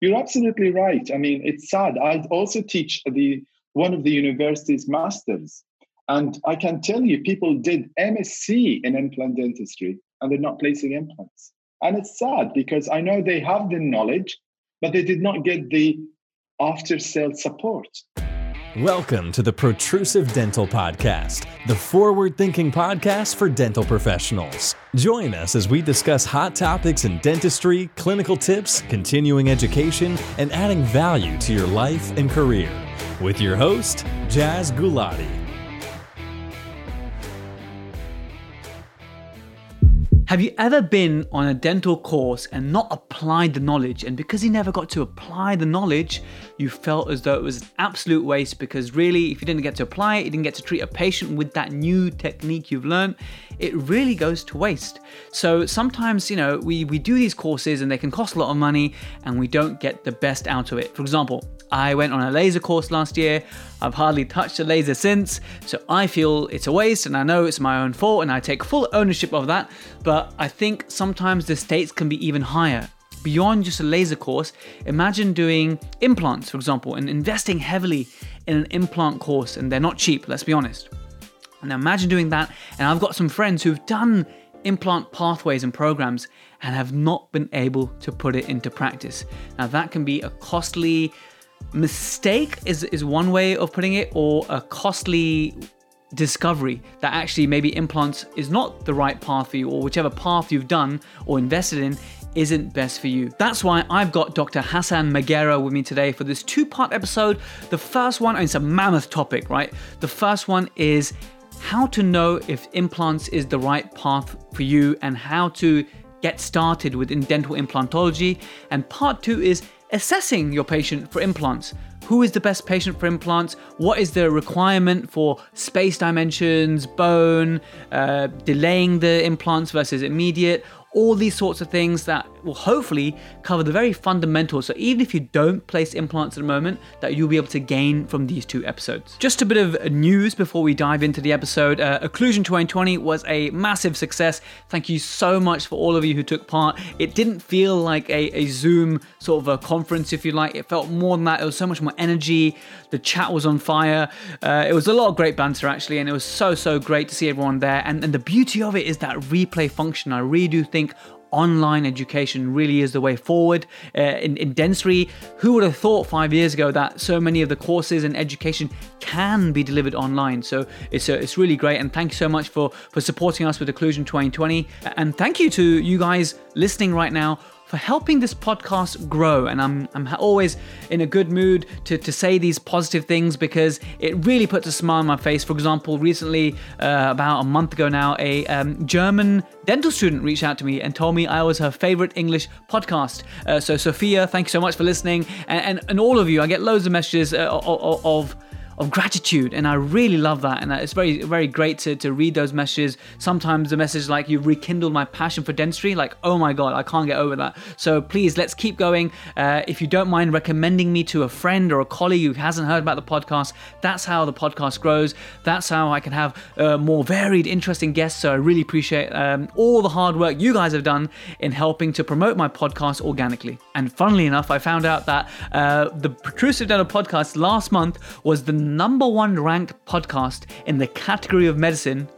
You're absolutely right. I mean, it's sad. I also teach the one of the university's masters, and I can tell you, people did MSc in implant dentistry, and they're not placing implants. And it's sad because I know they have the knowledge, but they did not get the after sales support. Welcome to the Protrusive Dental Podcast, the forward thinking podcast for dental professionals. Join us as we discuss hot topics in dentistry, clinical tips, continuing education, and adding value to your life and career. With your host, Jaz Gulati. Have you ever been on a dental course and not applied the knowledge? And because you never got to apply the knowledge, you felt as though it was an absolute waste because really, if you didn't get to apply it, you didn't get to treat a patient with that new technique you've learned, it really goes to waste. So sometimes, you know, we, we do these courses and they can cost a lot of money and we don't get the best out of it. For example, I went on a laser course last year. I've hardly touched a laser since, so I feel it's a waste and I know it's my own fault and I take full ownership of that. But I think sometimes the stakes can be even higher. Beyond just a laser course, imagine doing implants, for example, and investing heavily in an implant course, and they're not cheap, let's be honest. And imagine doing that, and I've got some friends who've done implant pathways and programs and have not been able to put it into practice. Now, that can be a costly mistake is, is one way of putting it, or a costly discovery that actually maybe implants is not the right path for you, or whichever path you've done or invested in isn't best for you. That's why I've got Dr. Hassan Maghaireh with me today for this two part episode. The first one, it's a mammoth topic, right? The first one is how to know if implants is the right path for you and how to get started within dental implantology. And part two is assessing your patient for implants. Who is the best patient for implants? What is the requirement for space dimensions, bone, uh, delaying the implants versus immediate? All these sorts of things that will hopefully cover the very fundamentals. So even if you don't place implants at the moment, that you'll be able to gain from these two episodes. Just a bit of news before we dive into the episode. Uh, Occlusion 2020 was a massive success. Thank you so much for all of you who took part. It didn't feel like a, a Zoom sort of a conference, if you like. It felt more than that. It was so much more energy. The chat was on fire. Uh, it was a lot of great banter actually, and it was so so great to see everyone there. And, and the beauty of it is that replay function. I really do think online education really is the way forward uh, in, in dentistry. Who would have thought five years ago that so many of the courses and education can be delivered online? So it's uh, it's really great, and thank you so much for for supporting us with Occlusion 2020, and thank you to you guys listening right now for helping this podcast grow. And I'm, I'm always in a good mood to, to say these positive things because it really puts a smile on my face. For example, recently, uh, about a month ago now, a um, German dental student reached out to me and told me I was her favorite English podcast. Uh, so, Sophia, thank you so much for listening. And, and, and all of you, I get loads of messages uh, of, of of gratitude. And I really love that. And it's very, very great to, to read those messages. Sometimes the message like, you've rekindled my passion for dentistry. Like, oh my God, I can't get over that. So please, let's keep going. Uh, if you don't mind recommending me to a friend or a colleague who hasn't heard about the podcast, that's how the podcast grows. That's how I can have uh, more varied, interesting guests. So I really appreciate um, all the hard work you guys have done in helping to promote my podcast organically. And funnily enough, I found out that uh, the Protrusive Dental podcast last month was the number one ranked podcast in the category of medicine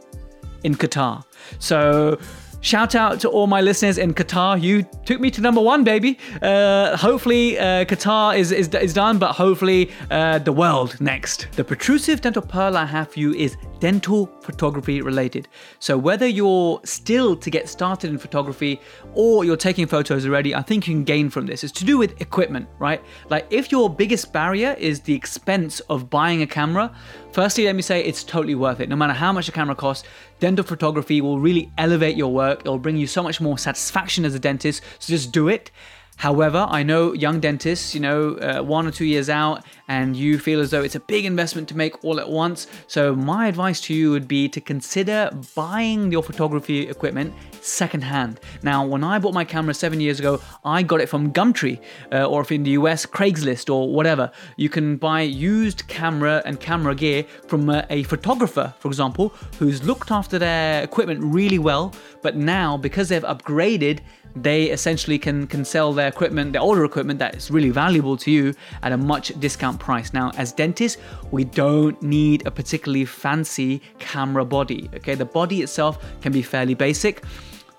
in Qatar. So Shout out to all my listeners in Qatar. You took me to number one, baby. Uh, hopefully, uh, Qatar is, is, is done, but hopefully, uh, the world next. The protrusive dental pearl I have for you is dental photography related. So, whether you're still to get started in photography or you're taking photos already, I think you can gain from this. It's to do with equipment, right? Like, if your biggest barrier is the expense of buying a camera, firstly, let me say it's totally worth it. No matter how much a camera costs, dental photography will really elevate your work. It'll bring you so much more satisfaction as a dentist. So, just do it. However, I know young dentists, you know, uh, one or two years out, and you feel as though it's a big investment to make all at once. So, my advice to you would be to consider buying your photography equipment secondhand. Now, when I bought my camera seven years ago, I got it from Gumtree, uh, or if in the US, Craigslist or whatever. You can buy used camera and camera gear from a, a photographer, for example, who's looked after their equipment really well, but now because they've upgraded, they essentially can can sell their equipment, their older equipment that is really valuable to you at a much discount price. Now, as dentists, we don't need a particularly fancy camera body. Okay, the body itself can be fairly basic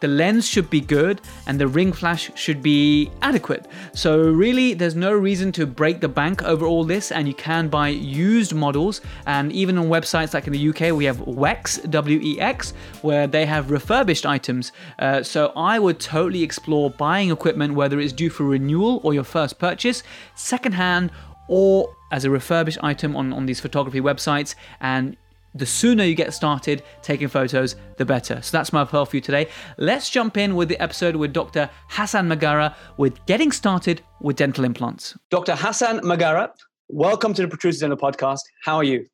the lens should be good and the ring flash should be adequate. So, really, there's no reason to break the bank over all this, and you can buy used models. And even on websites like in the UK, we have Wex, W E X, where they have refurbished items. Uh, so, I would totally explore buying equipment, whether it's due for renewal or your first purchase, secondhand or as a refurbished item on, on these photography websites and the sooner you get started taking photos, the better. So that's my pearl for you today. Let's jump in with the episode with Dr. Hassan Maghaireh with getting started with dental implants. Dr. Hassan Maghaireh, welcome to the Protrusive Dental Podcast. How are you?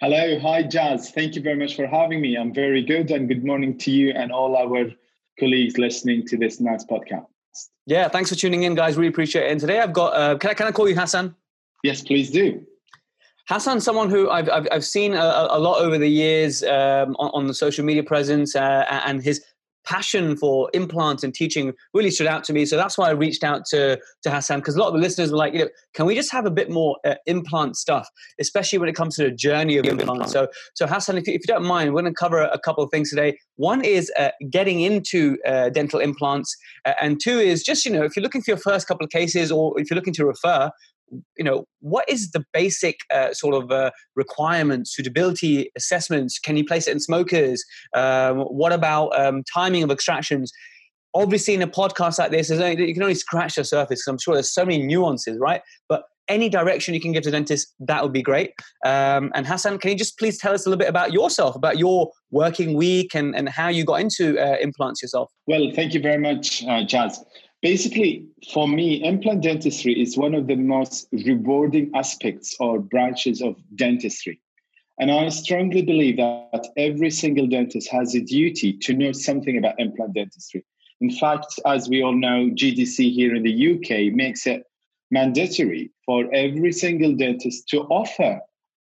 Hello, hi Jaz. Thank you very much for having me. I'm very good, and good morning to you and all our colleagues listening to this nice podcast. Yeah, thanks for tuning in, guys. Really appreciate it. And today I've got. Uh, can I can I call you Hassan? Yes, please do. Hassan, someone who I've, I've, I've seen a, a, lot over the years um, on, on, the social media presence uh, and his passion for implants and teaching really stood out to me. So that's why I reached out to, to Hassan because a lot of the listeners were like, you know, can we just have a bit more uh, implant stuff, especially when it comes to the journey of implants? So, so Hassan, if you, if you don't mind, we're going to cover a couple of things today. One is uh, getting into uh, dental implants, uh, and two is just, you know, if you're looking for your first couple of cases or if you're looking to refer, you know what is the basic uh, sort of uh, requirements suitability assessments? Can you place it in smokers? Um, what about um, timing of extractions? Obviously in a podcast like this only, you can only scratch the surface i'm sure there's so many nuances right? But any direction you can give to dentists that would be great. Um, and hassan can you just please tell us a little bit about yourself about your working week and, and how you got into uh, implants yourself? Well thank you very much uh, basically, for me, implant dentistry is one of the most rewarding aspects or branches of dentistry. And I strongly believe that every single dentist has a duty to know something about implant dentistry. In fact, as we all know, GDC here in the UK makes it mandatory for every single dentist to offer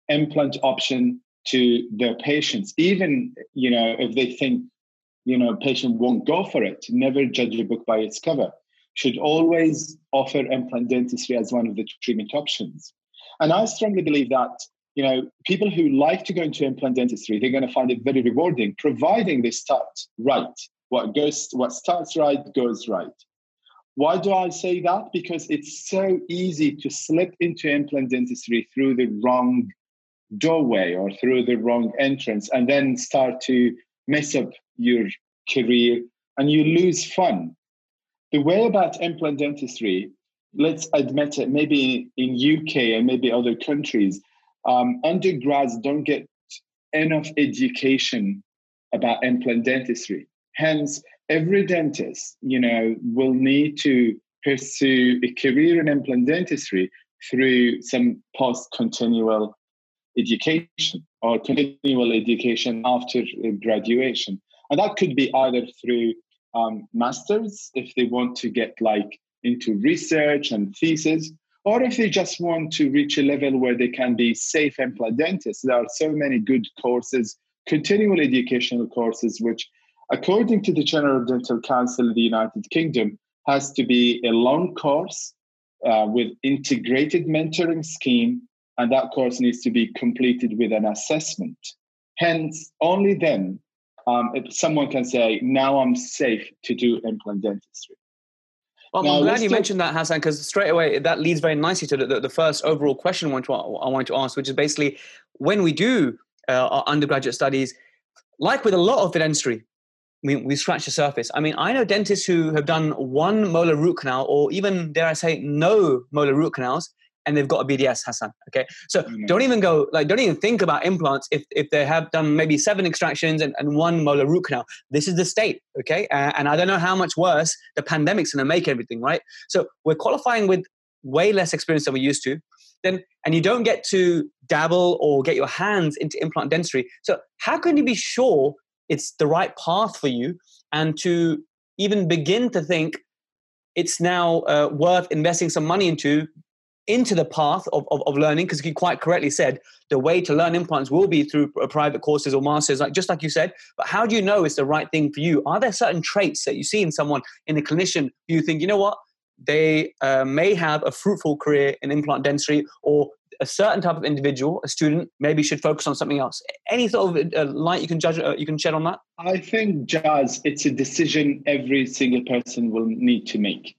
implant option to their patients, even you know if they think you know patient won't go for it. Never judge a book by its cover should always offer implant dentistry as one of the treatment options. And I strongly believe that you know people who like to go into implant dentistry they're going to find it very rewarding providing they start right what goes what starts right goes right why do i say that because it's so easy to slip into implant dentistry through the wrong doorway or through the wrong entrance and then start to mess up your career and you lose fun the way about implant dentistry, let's admit it, maybe in UK and maybe other countries, um, undergrads don't get enough education about implant dentistry. Hence, every dentist, you know, will need to pursue a career in implant dentistry through some post-continual education or continual education after graduation. And that could be either through um, masters if they want to get like into research and thesis, or if they just want to reach a level where they can be safe implant dentists. There are so many good courses, continual educational courses, which, according to the General Dental Council of the United Kingdom, has to be a long course uh, with integrated mentoring scheme, and that course needs to be completed with an assessment. Hence, only then um, if someone can say, now I'm safe to do implant dentistry. Well, now, I'm glad you talk- mentioned that, Hassan, because straight away that leads very nicely to the, the, the, first overall question I want, to, I want to ask, which is basically when we do uh, our undergraduate studies, like with a lot of dentistry, I mean, we scratch the surface. I mean, I know dentists who have done one molar root canal, or even dare I say, no molar root canals, and they've got a BDS, Hassan. Okay, so mm-hmm. don't even go like don't even think about implants if if they have done maybe seven extractions and, and one molar root canal. This is the state. Okay, uh, and I don't know how much worse the pandemic's going to make everything. Right, so we're qualifying with way less experience than we used to. Then and you don't get to dabble or get your hands into implant dentistry. So how can you be sure it's the right path for you and to even begin to think it's now uh, worth investing some money into into the path of, of, of learning because you quite correctly said the way to learn implants will be through private courses or masters like just like you said but how do you know it's the right thing for you are there certain traits that you see in someone in a clinician you think you know what they uh, may have a fruitful career in implant dentistry or a certain type of individual, a student, maybe should focus on something else. Any sort of uh, light you can judge, uh, you can shed on that? I think, Jaz, it's a decision every single person will need to make.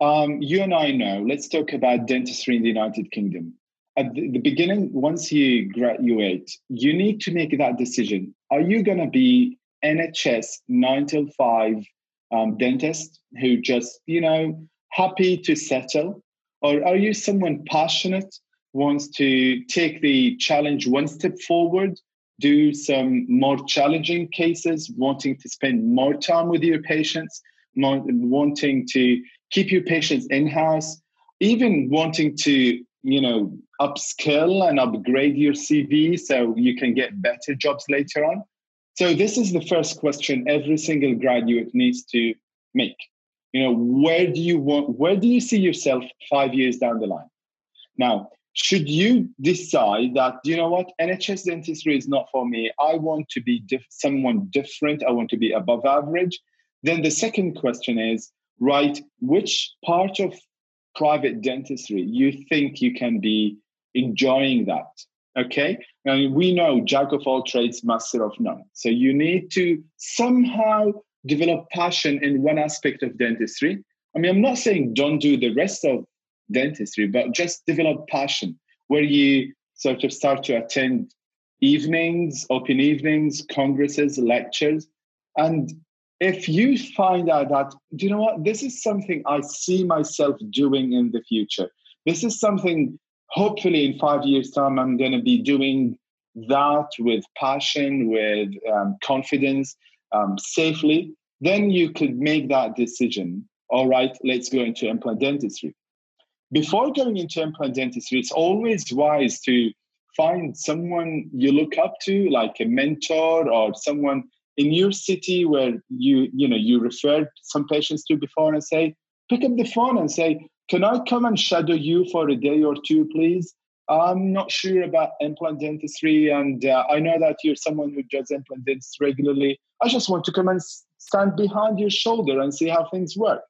Um, you and I know. Let's talk about dentistry in the United Kingdom. At the, the beginning, once you graduate, you need to make that decision. Are you going to be NHS nine till five um, dentist who just you know happy to settle, or are you someone passionate wants to take the challenge one step forward, do some more challenging cases, wanting to spend more time with your patients, wanting to keep your patients in house, even wanting to you know upskill and upgrade your CV so you can get better jobs later on. So this is the first question every single graduate needs to make. You know, where do you want where do you see yourself 5 years down the line? Now, should you decide that you know what nhs dentistry is not for me i want to be diff- someone different i want to be above average then the second question is right. Which part of private dentistry you think you can be enjoying that? Okay? And we know jack of all trades master of none. So you need to somehow develop passion in one aspect of dentistry. I mean i'm not saying don't do the rest of dentistry, but just develop passion where you sort of start to attend evenings, open evenings, congresses, lectures. And if you find out that, do you know what, this is something I see myself doing in the future. This is something, hopefully, in five years' time, I'm going to be doing that with passion, with um, confidence, um, safely. Then you could make that decision. All right, let's go into implant dentistry before going into implant dentistry, it's always wise to find someone you look up to, like a mentor or someone in your city where you you know you referred some patients to before, and say, pick up the phone and say, "Can I come and shadow you for a day or two, please?" I'm not sure about implant dentistry, and uh, I know that you're someone who does implant dentistry regularly. I just want to come and stand behind your shoulder and see how things work.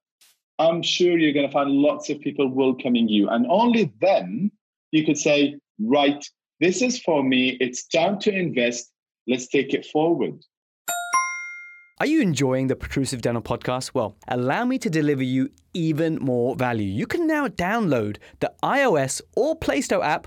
I'm sure you're going to find lots of people welcoming you. And only then you could say, right, this is for me. It's time to invest. Let's take it forward. Are you enjoying the Protrusive Dental podcast? Well, allow me to deliver you even more value. You can now download the iOS or Play Store app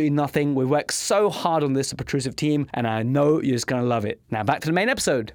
absolutely nothing. We worked so hard on this, Protrusive team, and I know you're just going to love it. Now back to the main episode.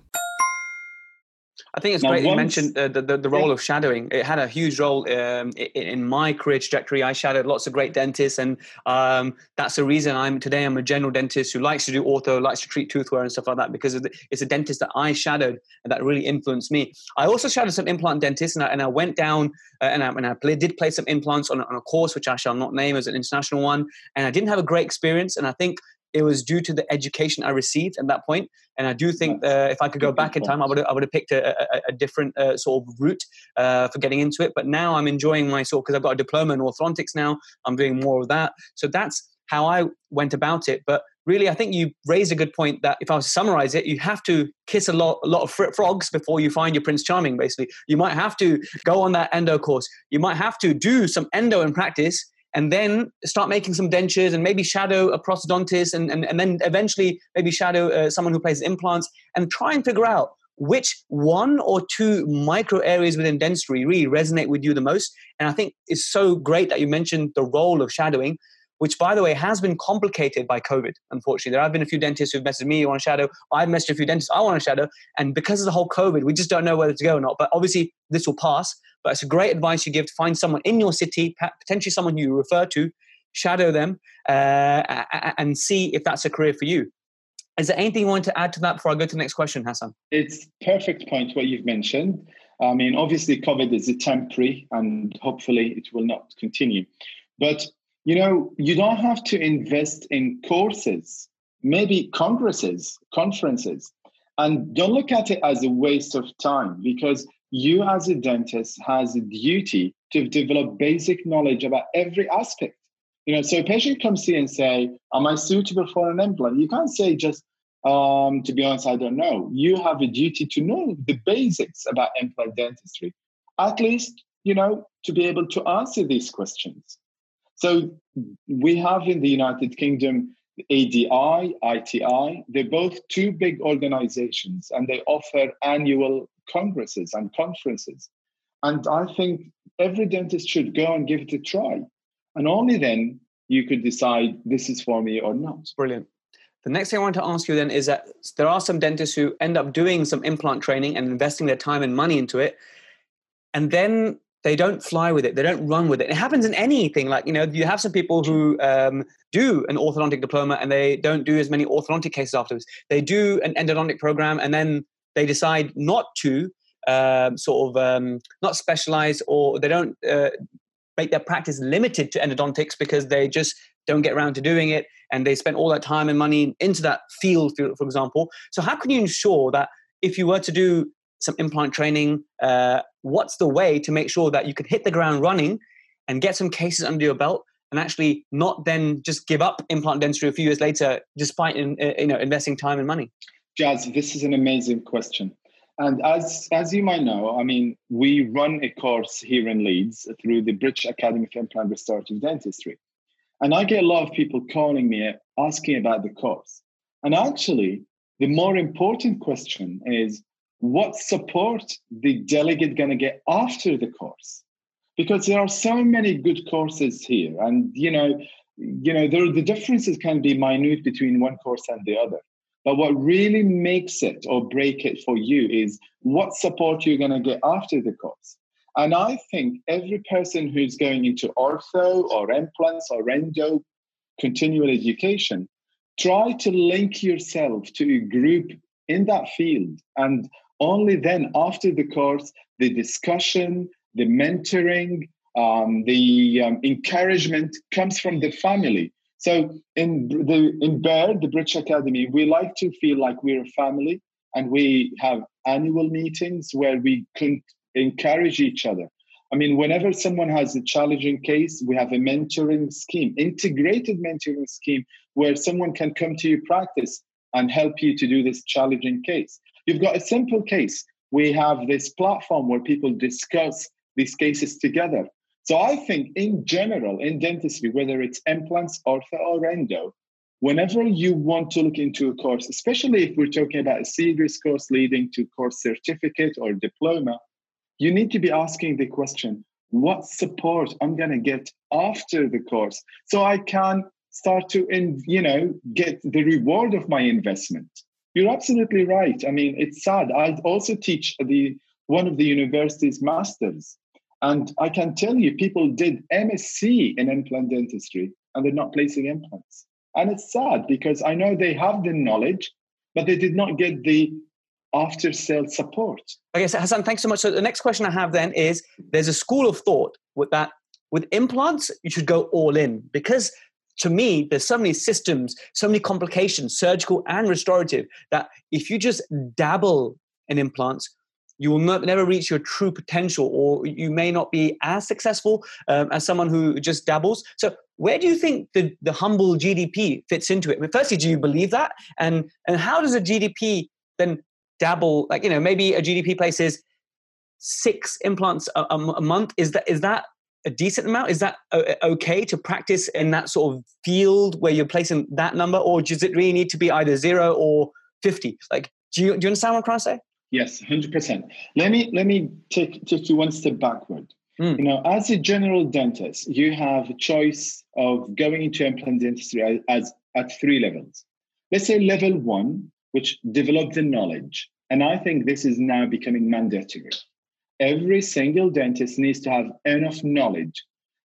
I think it's now great once, you mentioned uh, the, the, the, role yeah. of shadowing. It had a huge role um, in, in, my career trajectory. I shadowed lots of great dentists, and um, that's the reason I'm today. I'm a general dentist who likes to do ortho, likes to treat tooth wear and stuff like that because the, it's a dentist that I shadowed and that really influenced me. I also shadowed some implant dentists, and I, and I went down uh, and I, and I play, did play some implants on, on a course which I shall not name as an international one, and I didn't have a great experience. And I think it was due to the education I received at that point. And I do think uh, if I could go back in time, I would I would have picked a, a, a different uh, sort of route uh, for getting into it. But now I'm enjoying my sort because I've got a diploma in orthodontics now. I'm doing more of that. So that's how I went about it. But really, I think you raised a good point that if I was to summarize it, you have to kiss a lot, a lot of frogs before you find your Prince Charming, basically. You might have to go on that endo course. You might have to do some endo in practice and then start making some dentures and maybe shadow a prosthodontist and, and, and then eventually maybe shadow uh, someone who places implants and try and figure out which one or two micro areas within dentistry really resonate with you the most. And I think it's so great that you mentioned the role of shadowing which by the way has been complicated by COVID, unfortunately. There have been a few dentists who've messaged me, want to shadow. I've messaged a few dentists, I want to shadow. And because of the whole COVID, we just don't know whether to go or not. But obviously, this will pass. But it's a great advice you give to find someone in your city, potentially someone you refer to, shadow them, uh, and see if that's a career for you. Is there anything you want to add to that before I go to the next question, Hassan? It's perfect point what you've mentioned. I mean, obviously, COVID is a temporary, and hopefully, it will not continue. But you know, you don't have to invest in courses, maybe congresses, conferences, and don't look at it as a waste of time because you, as a dentist, has a duty to develop basic knowledge about every aspect. You know, so a patient comes to you and say, "Am I suitable for an implant?" You can't say just, um, "To be honest, I don't know." You have a duty to know the basics about implant dentistry, at least you know to be able to answer these questions. So we have in the United Kingdom ADI, ITI. They're both two big organizations, and they offer annual congresses and conferences. And I think every dentist should go and give it a try. And only then you could decide this is for me or not. Brilliant. The next thing I want to ask you then is that there are some dentists who end up doing some implant training and investing their time and money into it. And then they don't fly with it. They don't run with it. It happens in anything. Like, you know, you have some people who um, do an orthodontic diploma and they don't do as many orthodontic cases afterwards. They do an endodontic program and then they decide not to um, sort of um, not specialize or they don't uh, make their practice limited to endodontics because they just don't get around to doing it and they spend all that time and money into that field for, for example. So how can you ensure that if you were to do some implant training uh, what's the way to make sure that you can hit the ground running and get some cases under your belt and actually not then just give up implant dentistry a few years later despite in, uh, you know investing time and money jaz this is an amazing question and as as you might know, I mean, we run a course here in Leeds through the British Academy of Implant Restorative Dentistry. And I get a lot of people calling me asking about the course. And actually, the more important question is what support the delegate going to get after the course? Because there are so many good courses here. And, you know, you know, there, the differences can be minute between one course and the other. But what really makes it or break it for you is what support you're going to get after the course. And I think every person who's going into ortho or implants or endo continual education, try to link yourself to a group in that field. And only then, after the course, the discussion, the mentoring, um, the um, encouragement comes from the family. So in the in Baird, the British Academy, we like to feel like we're a family, and we have annual meetings where we can encourage each other. I mean, whenever someone has a challenging case, we have a mentoring scheme, integrated mentoring scheme, where someone can come to your practice and help you to do this challenging case. You've got a simple case. We have this platform where people discuss these cases together. So I think in general, in dentistry, whether it's implants, ortho, or endo, whenever you want to look into a course, especially if we're talking about a serious course leading to course certificate or diploma, you need to be asking the question, what support I'm going to get after the course so I can start to, you know, get the reward of my investment. You're absolutely right. I mean, it's sad. I also teach the one of the university's masters and I can tell you, people did MSc in implant dentistry and they're not placing implants. And it's sad because I know they have the knowledge, but they did not get the after sales support. Okay, so Hassan, thanks so much. So the next question I have then is there's a school of thought with that with implants, you should go all in because to me, there's so many systems, so many complications, surgical and restorative, that if you just dabble in implants, you will not, never reach your true potential or you may not be as successful um, as someone who just dabbles. So where do you think the, the humble gdp fits into it? Firstly do you believe that? And and how does a gdp then dabble? Like you know maybe a gdp places six implants a, a month. Is that is that a decent amount? Is that okay to practice in that sort of field where you're placing that number? Or does it really need to be either zero or 50 like do you, do you understand what i'm trying to say Yes, hundred percent. Let me let me take take you one step backward. Mm. You know, as a general dentist, you have a choice of going into implant dentistry as, as at three levels. Let's say level one, which develop the knowledge, and I think this is now becoming mandatory. Every single dentist needs to have enough knowledge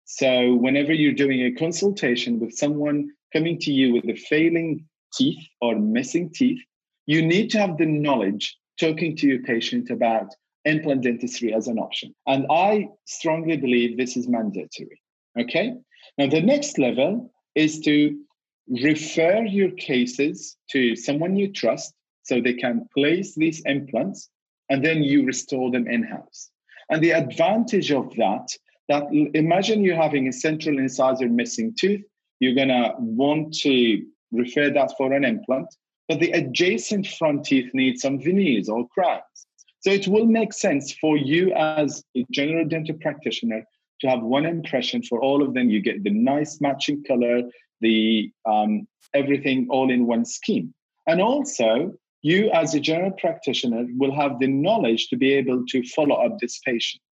So, whenever you're doing a consultation with someone coming to you with a failing teeth or missing teeth, you need to have the knowledge talking to your patient about implant dentistry as an option. And I strongly believe this is mandatory. Okay. Now, the next level is to refer your cases to someone you trust so they can place these implants and then you restore them in house. And the advantage of that, that imagine you're having a central incisor missing tooth, you're gonna want to refer that for an implant, but the adjacent front teeth need some veneers or crowns. So it will make sense for you as a general dental practitioner to have one impression for all of them. You get the nice matching color, the um, everything all in one scheme. And also, you as a general practitioner will have the knowledge to be able to follow up this patient.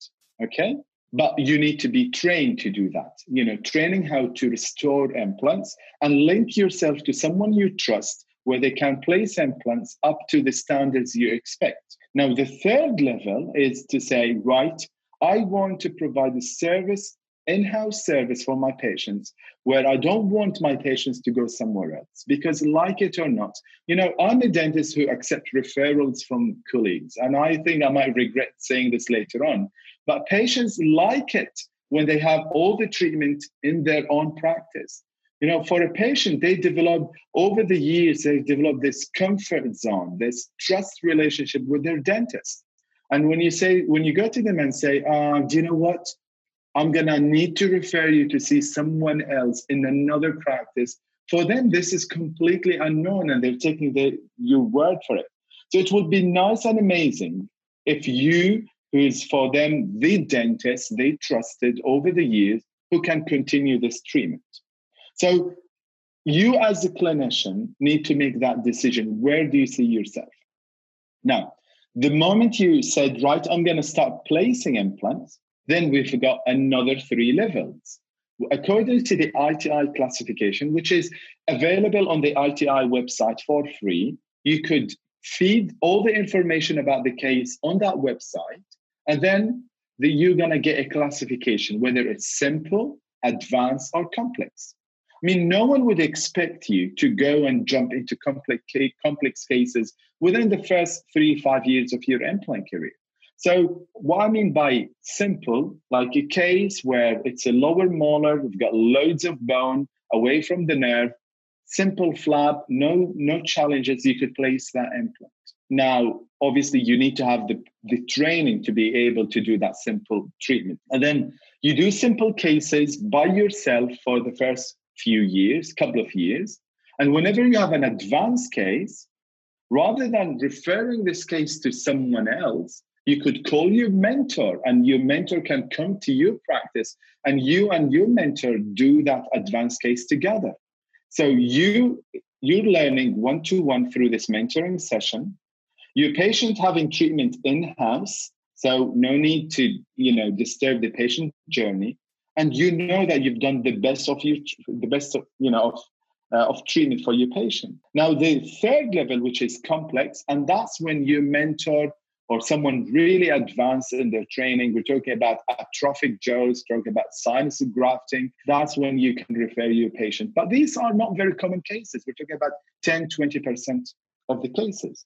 Okay? But you need to be trained to do that. You know, training how to restore implants and link yourself to someone you trust where they can place implants up to the standards you expect. Now, the third level is to say, right, I want to provide a service, in house service for my patients, where I don't want my patients to go somewhere else. Because, like it or not, you know, I'm a dentist who accepts referrals from colleagues. And I think I might regret saying this later on. But patients like it when they have all the treatment in their own practice. You know, for a patient, they develop over the years, they develop this comfort zone, this trust relationship with their dentist. And when you say, when you go to them and say, uh, do you know what? I'm going to need to refer you to see someone else in another practice. For them, this is completely unknown and they're taking the, your word for it. So it would be nice and amazing if you, who is for them the dentist they trusted over the years, who can continue this treatment. So you, as a clinician, need to make that decision. Where do you see yourself? Now, the moment you said, right, I'm going to start placing implants, then we've got another three levels. According to the ITI classification, which is available on the ITI website for free, you could feed all the information about the case on that website, and then the, you're going to get a classification, whether it's simple, advanced, or complex. I mean, no one would expect you to go and jump into complex, complex cases within the first three, five years of your implant career. So, what I mean by simple, like a case where it's a lower molar, we've got loads of bone away from the nerve, simple flap, no no challenges, you could place that implant. Now, obviously, you need to have the, the training to be able to do that simple treatment. And then you do simple cases by yourself for the first few years, couple of years. And whenever you have an advanced case, rather than referring this case to someone else, you could call your mentor and your mentor can come to your practice and you and your mentor do that advanced case together. So you you're learning one-to-one through this mentoring session. Your patient having treatment in-house, so no need to, you know, disturb the patient journey and you know that you've done the best of you the best of you know of, uh, of treatment for your patient. Now the third level which is complex and that's when you mentor or someone really advanced in their training. We're talking about atrophic jaws talking about sinus grafting. That's when you can refer your patient. But these are not very common cases. We're talking about 10 20% of the cases.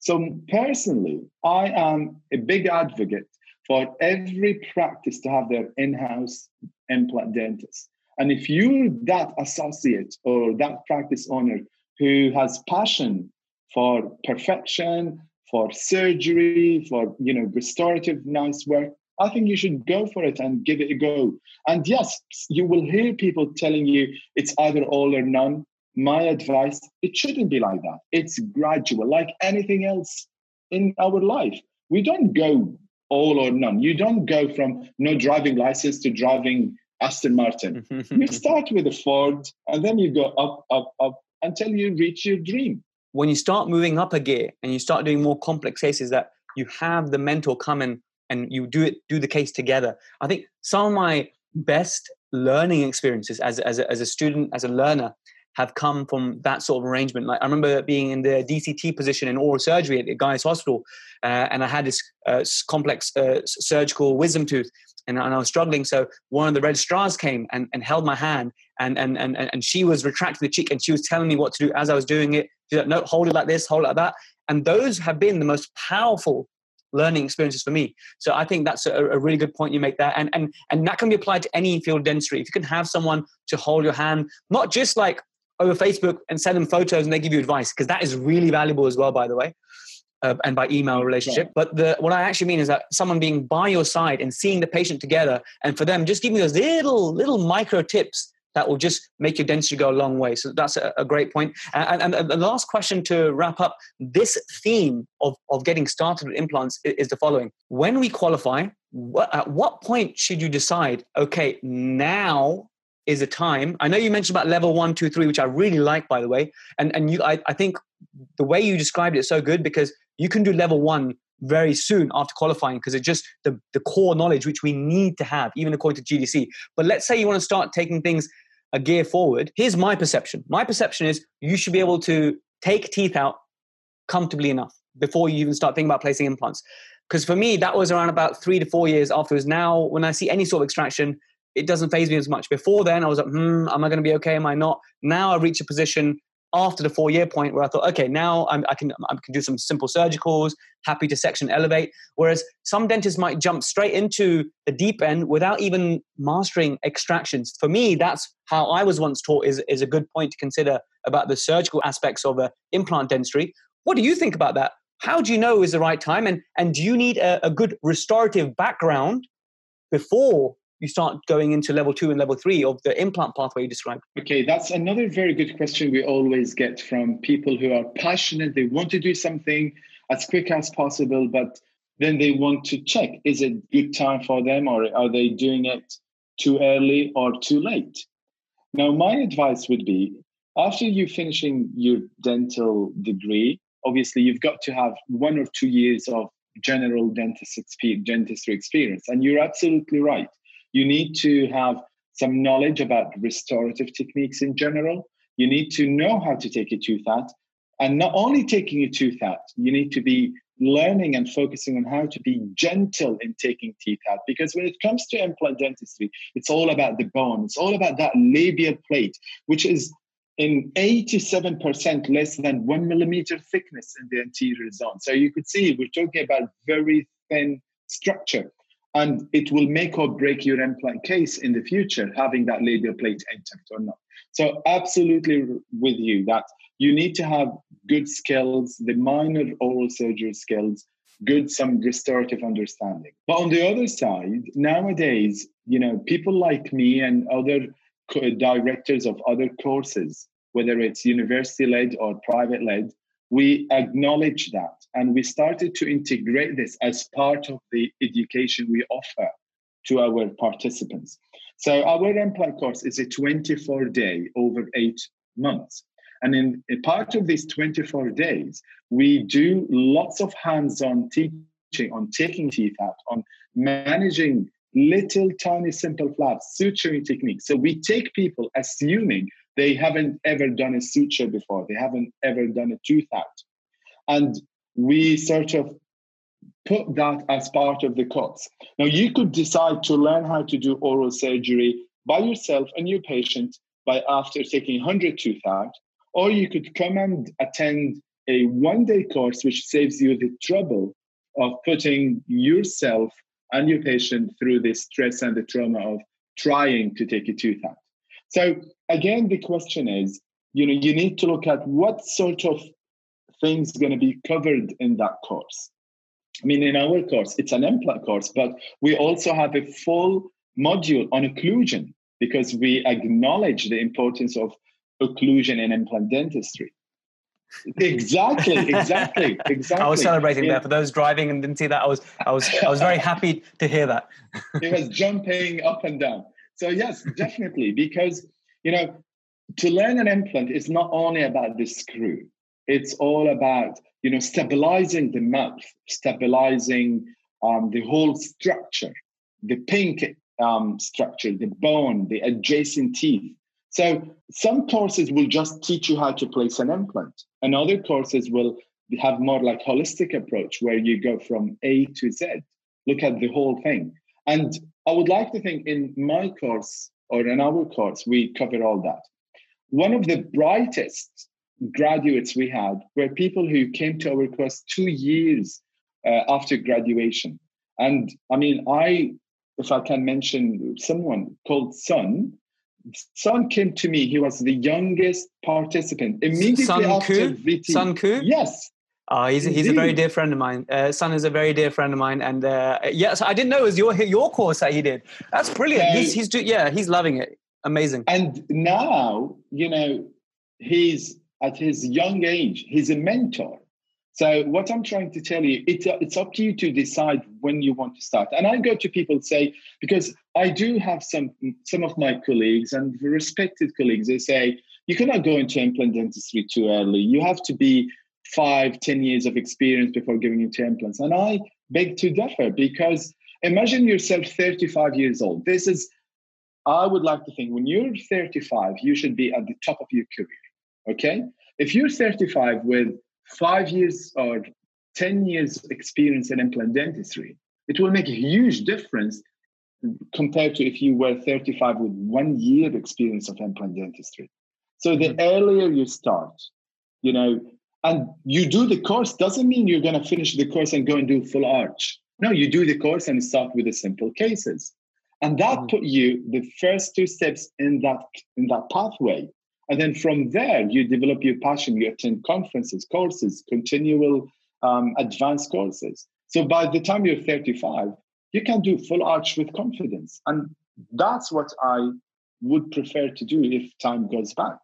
So personally i am a big advocate for every practice to have their in-house implant dentist. And if you're that associate or that practice owner who has passion for perfection, for surgery, for you know restorative nice work, I think you should go for it and give it a go. And yes, you will hear people telling you it's either all or none. My advice, it shouldn't be like that. It's gradual, like anything else in our life. We don't go all or none. You don't go from no driving license to driving Aston Martin. you start with a Ford and then you go up, up, up until you reach your dream. When you start moving up a gear and you start doing more complex cases that you have the mentor come in and you do it, do the case together. I think some of my best learning experiences as, as, a, as a student, as a learner, have come from that sort of arrangement. Like I remember being in the DCT position in oral surgery at the Guy's Hospital, uh, and I had this uh, complex uh, surgical wisdom tooth, and, and, I was struggling. So one of the registrars came and, and held my hand, and, and and and she was retracting the cheek, and she was telling me what to do as I was doing it. She's like, "No, hold it like this, hold it like that." And those have been the most powerful learning experiences for me. So I think that's a, a, really good point you make there. And, and, and that can be applied to any field of dentistry. If you can have someone to hold your hand, not just like over Facebook and send them photos and they give you advice, because that is really valuable as well, by the way. Uh, and by email relationship. Yeah. But the, what I actually mean is that someone being by your side and seeing the patient together, and for them just giving those little little micro tips that will just make your dentistry go a long way. So that's a, a great point. And, and, and, the last question to wrap up this theme of, of getting started with implants is, is the following. When we qualify, what, at what point should you decide, okay, now is a time? I know you mentioned about level one, two, three, which I really like, by the way. And, and you, I, I think the way you described it is so good because you can do level one very soon after qualifying because it's just the, the core knowledge which we need to have, even according to GDC. But let's say you want to start taking things a gear forward, here's my perception. My perception is you should be able to take teeth out comfortably enough before you even start thinking about placing implants. Because for me, that was around about three to four years afterwards. Now, when I see any sort of extraction, it doesn't faze me as much. Before then, I was like, hmm, am I going to be okay? Am I not? Now I reach a position after the four year point where I thought, okay, now I'm, i can I can do some simple surgicals, happy to section elevate. Whereas some dentists might jump straight into the deep end without even mastering extractions. For me, that's how I was once taught is, is a good point to consider about the surgical aspects of implant dentistry. What do you think about that? How do you know is the right time? And, and do you need a, a good restorative background before you start going into level two and level three of the implant pathway you described? Okay, that's another very good question we always get from people who are passionate. They want to do something as quick as possible, but then they want to check is it a good time for them or are they doing it too early or too late? Now, my advice would be after you finishing your dental degree, obviously you've got to have one or two years of general dentist dentistry experience. And you're absolutely right you need to have some knowledge about restorative techniques in general. You need to know how to take a tooth out. And not only taking a tooth out, you need to be learning and focusing on how to be gentle in taking teeth out. Because when it comes to implant dentistry, it's all about the bone, it's all about that labial plate, which is in 87% less than one millimeter thickness in the anterior zone. So you could see we're talking about very thin structure and it will make or break your implant case in the future having that labial plate intact or not. So absolutely with you that you need to have good skills the minor oral surgery skills good some restorative understanding. But on the other side nowadays you know people like me and other directors of other courses whether it's university led or private led we acknowledge that and we started to integrate this as part of the education we offer to our participants. So our implant course is a 24 day over eight months. And in part of these 24 days, we do lots of hands-on teaching on taking teeth out, on managing little tiny simple flaps, suturing techniques. So we take people assuming they haven't ever done a suture before, they haven't ever done a tooth out. And we sort of put that as part of the course. Now, you could decide to learn how to do oral surgery by yourself and your patient by after taking 100 tooth out, or you could come and attend a one day course, which saves you the trouble of putting yourself and your patient through the stress and the trauma of trying to take a tooth out. So again, the question is, you know, you need to look at what sort of things going to be covered in that course. I mean, in our course, it's an implant course, but we also have a full module on occlusion because we acknowledge the importance of occlusion in implant dentistry. exactly, exactly, exactly. I was celebrating yeah. there for those driving and didn't see that. I was, I was, I was very happy to hear that. it was jumping up and down. So yes, definitely, because you know, to learn an implant is not only about the screw. It's all about you know stabilizing the mouth, stabilizing um, the whole structure, the pink um, structure, the bone, the adjacent teeth. So some courses will just teach you how to place an implant, and other courses will have more like holistic approach where you go from A to Z, look at the whole thing. And I would like to think in my course or in our course, we cover all that. One of the brightest graduates we had were people who came to our course two years uh, after graduation. And I mean, I, if I can mention someone called Sun, Sun came to me. He was the youngest participant immediately Sun after Ku? VT. Sun Ku? Yes. Oh, he's a, he's a very dear friend of mine. Uh, Sun is a very dear friend of mine, and uh, yeah, so I didn't know it was your your course that he did. That's brilliant. he's he's yeah, he's loving it. Amazing. And now you know he's at his young age. He's a mentor. So what I'm trying to tell you, it's uh, it's up to you to decide when you want to start. And I go to people say because I do have some some of my colleagues and respected colleagues. They say you cannot go into implant dentistry too early. You have to be five, ten years of experience before giving into implants. And I beg to differ because imagine yourself 35 years old. This is, I would like to think when you're 35, you should be at the top of your career. Okay. If you're 35 with five years or 10 years experience in implant dentistry, it will make a huge difference compared to if you were 35 with one year experience of implant dentistry. So the mm-hmm. earlier you start, you know, and you do the course doesn't mean you're going to finish the course and go and do full arch. No, you do the course and start with the simple cases. And that mm-hmm. put you the first two steps in that in that pathway. And then from there, you develop your passion. You attend conferences, courses, continual um, advanced courses. So by the time you're 35, you can do full arch with confidence. And that's what I would prefer to do if time goes back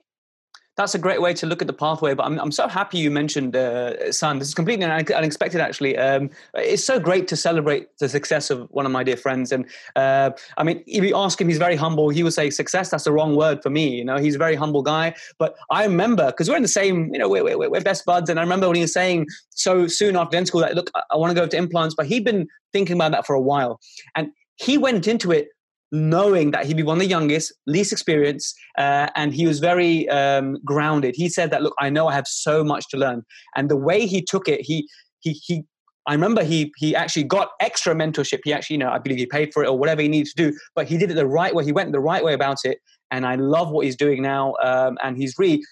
that's a great way to look at the pathway. But I'm, I'm so happy you mentioned uh. This is completely unexpected, actually. Um, it's so great to celebrate the success of one of my dear friends. And uh, I mean, if you ask him, he's very humble. He would say, "Success." That's the wrong word for me. You know, he's a very humble guy. But I remember because we're in the same, you know, we're, we're, we're, best buds. And I remember when he was saying so soon after dental school that, "Look, I want to go to implants," but he'd been thinking about that for a while, and he went into it knowing that he'd be one of the youngest, least experienced, uh, and he was very um, grounded. He said that, look, I know I have so much to learn, and the way he took it, he he he. I remember he he actually got extra mentorship. He actually, you know, I believe he paid for it or whatever he needed to do, but he did it the right way. He went the right way about it, and I love what he's doing now. Um, and he's really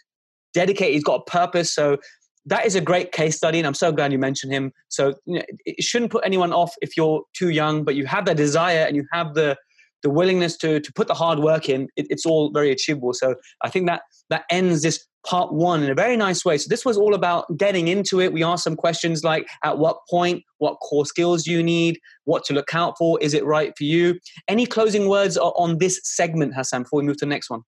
dedicated. He's got a purpose. So that is a great case study, and I'm so glad you mentioned him. So you know, it shouldn't put anyone off if you're too young, but you have the desire and you have the the willingness to to put the hard work in, it, it's all very achievable. So I think that that ends this part one in a very nice way. So this was all about getting into it. We asked some questions like at what point, what core skills do you need, what to look out for, is it right for you? Any closing words on this segment, Hassan, before we move to the next one?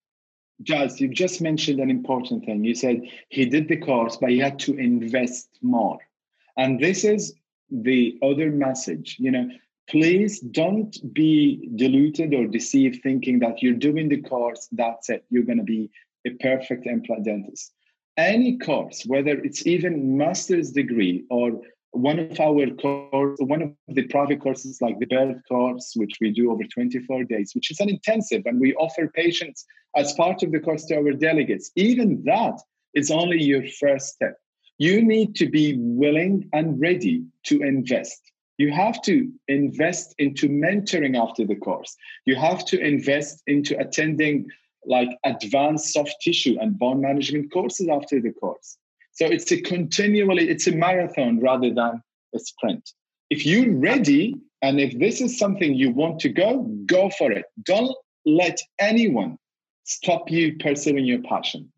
Jaz, you've just mentioned an important thing. You said he did the course, but he had to invest more. And this is the other message. You know, please don't be deluded or deceived thinking that you're doing the course, that's it, you're going to be a perfect implant dentist. Any course, whether it's even master's degree or one of our course, one of the private courses like the birth course, which we do over 24 days, which is an intensive, and we offer patients as part of the course to our delegates. Even that is only your first step. You need to be willing and ready to invest you have to invest into mentoring after the course. You have to invest into attending like advanced soft tissue and bone management courses after the course. So it's a continually it's a marathon rather than a sprint. If you're ready and if this is something you want to go go for it. Don't let anyone stop you pursuing your passion.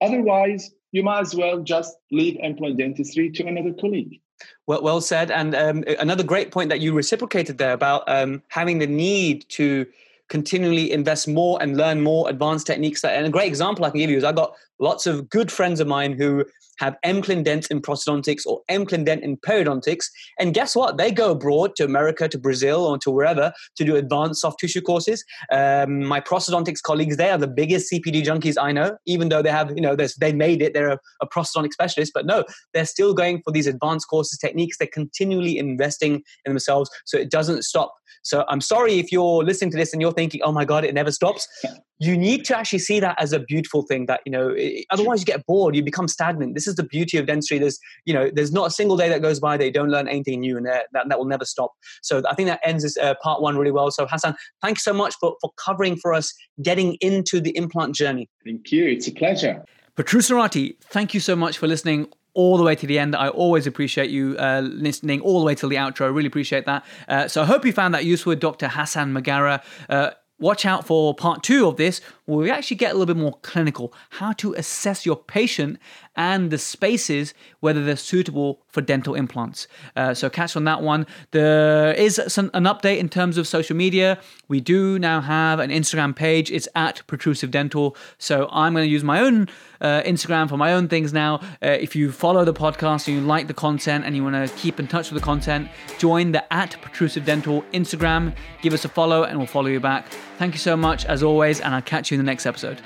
Otherwise you might as well just leave implant dentistry to another colleague well, well said. And um, another great point that you reciprocated there about um, having the need to continually invest more and learn more advanced techniques. And a great example I can give you is I got lots of good friends of mine who have Dent in prosthodontics or Dent in periodontics. And guess what? They go abroad to America, to Brazil, or to wherever to do advanced soft tissue courses. Um, my prosthodontics colleagues, they are the biggest CPD junkies I know, even though they have, you know, they made it, they're a, a prosthodontic specialist. But no, they're still going for these advanced courses, techniques. They're continually investing in themselves so it doesn't stop. So I'm sorry if you're listening to this and you're thinking, oh my God, it never stops. You need to actually see that as a beautiful thing that, you know, it, otherwise you get bored, you become stagnant. This is the beauty of dentistry. There's, you know, there's not a single day that goes by that you don't learn anything new and that, that will never stop. So I think that ends this uh, part one really well. So Hassan, thank you so much for, for covering for us getting into the implant journey. Thank you. It's a pleasure. Protrusionati, thank you so much for listening all the way to the end. I always appreciate you uh, listening all the way till the outro. I really appreciate that. Uh, so I hope you found that useful Dr. Hassan Maghaireh. Uh, watch out for part two of this, where we actually get a little bit more clinical how to assess your patient and the spaces whether they're suitable for dental implants. Uh, so, catch on that one. There is some, an update in terms of social media. We do now have an Instagram page, it's at Protrusive Dental. So, I'm going to use my own uh, Instagram for my own things now. Uh, if you follow the podcast and you like the content and you want to keep in touch with the content, join the at Protrusive Dental Instagram. Give us a follow and we'll follow you back. Thank you so much, as always, and I'll catch you in the next episode.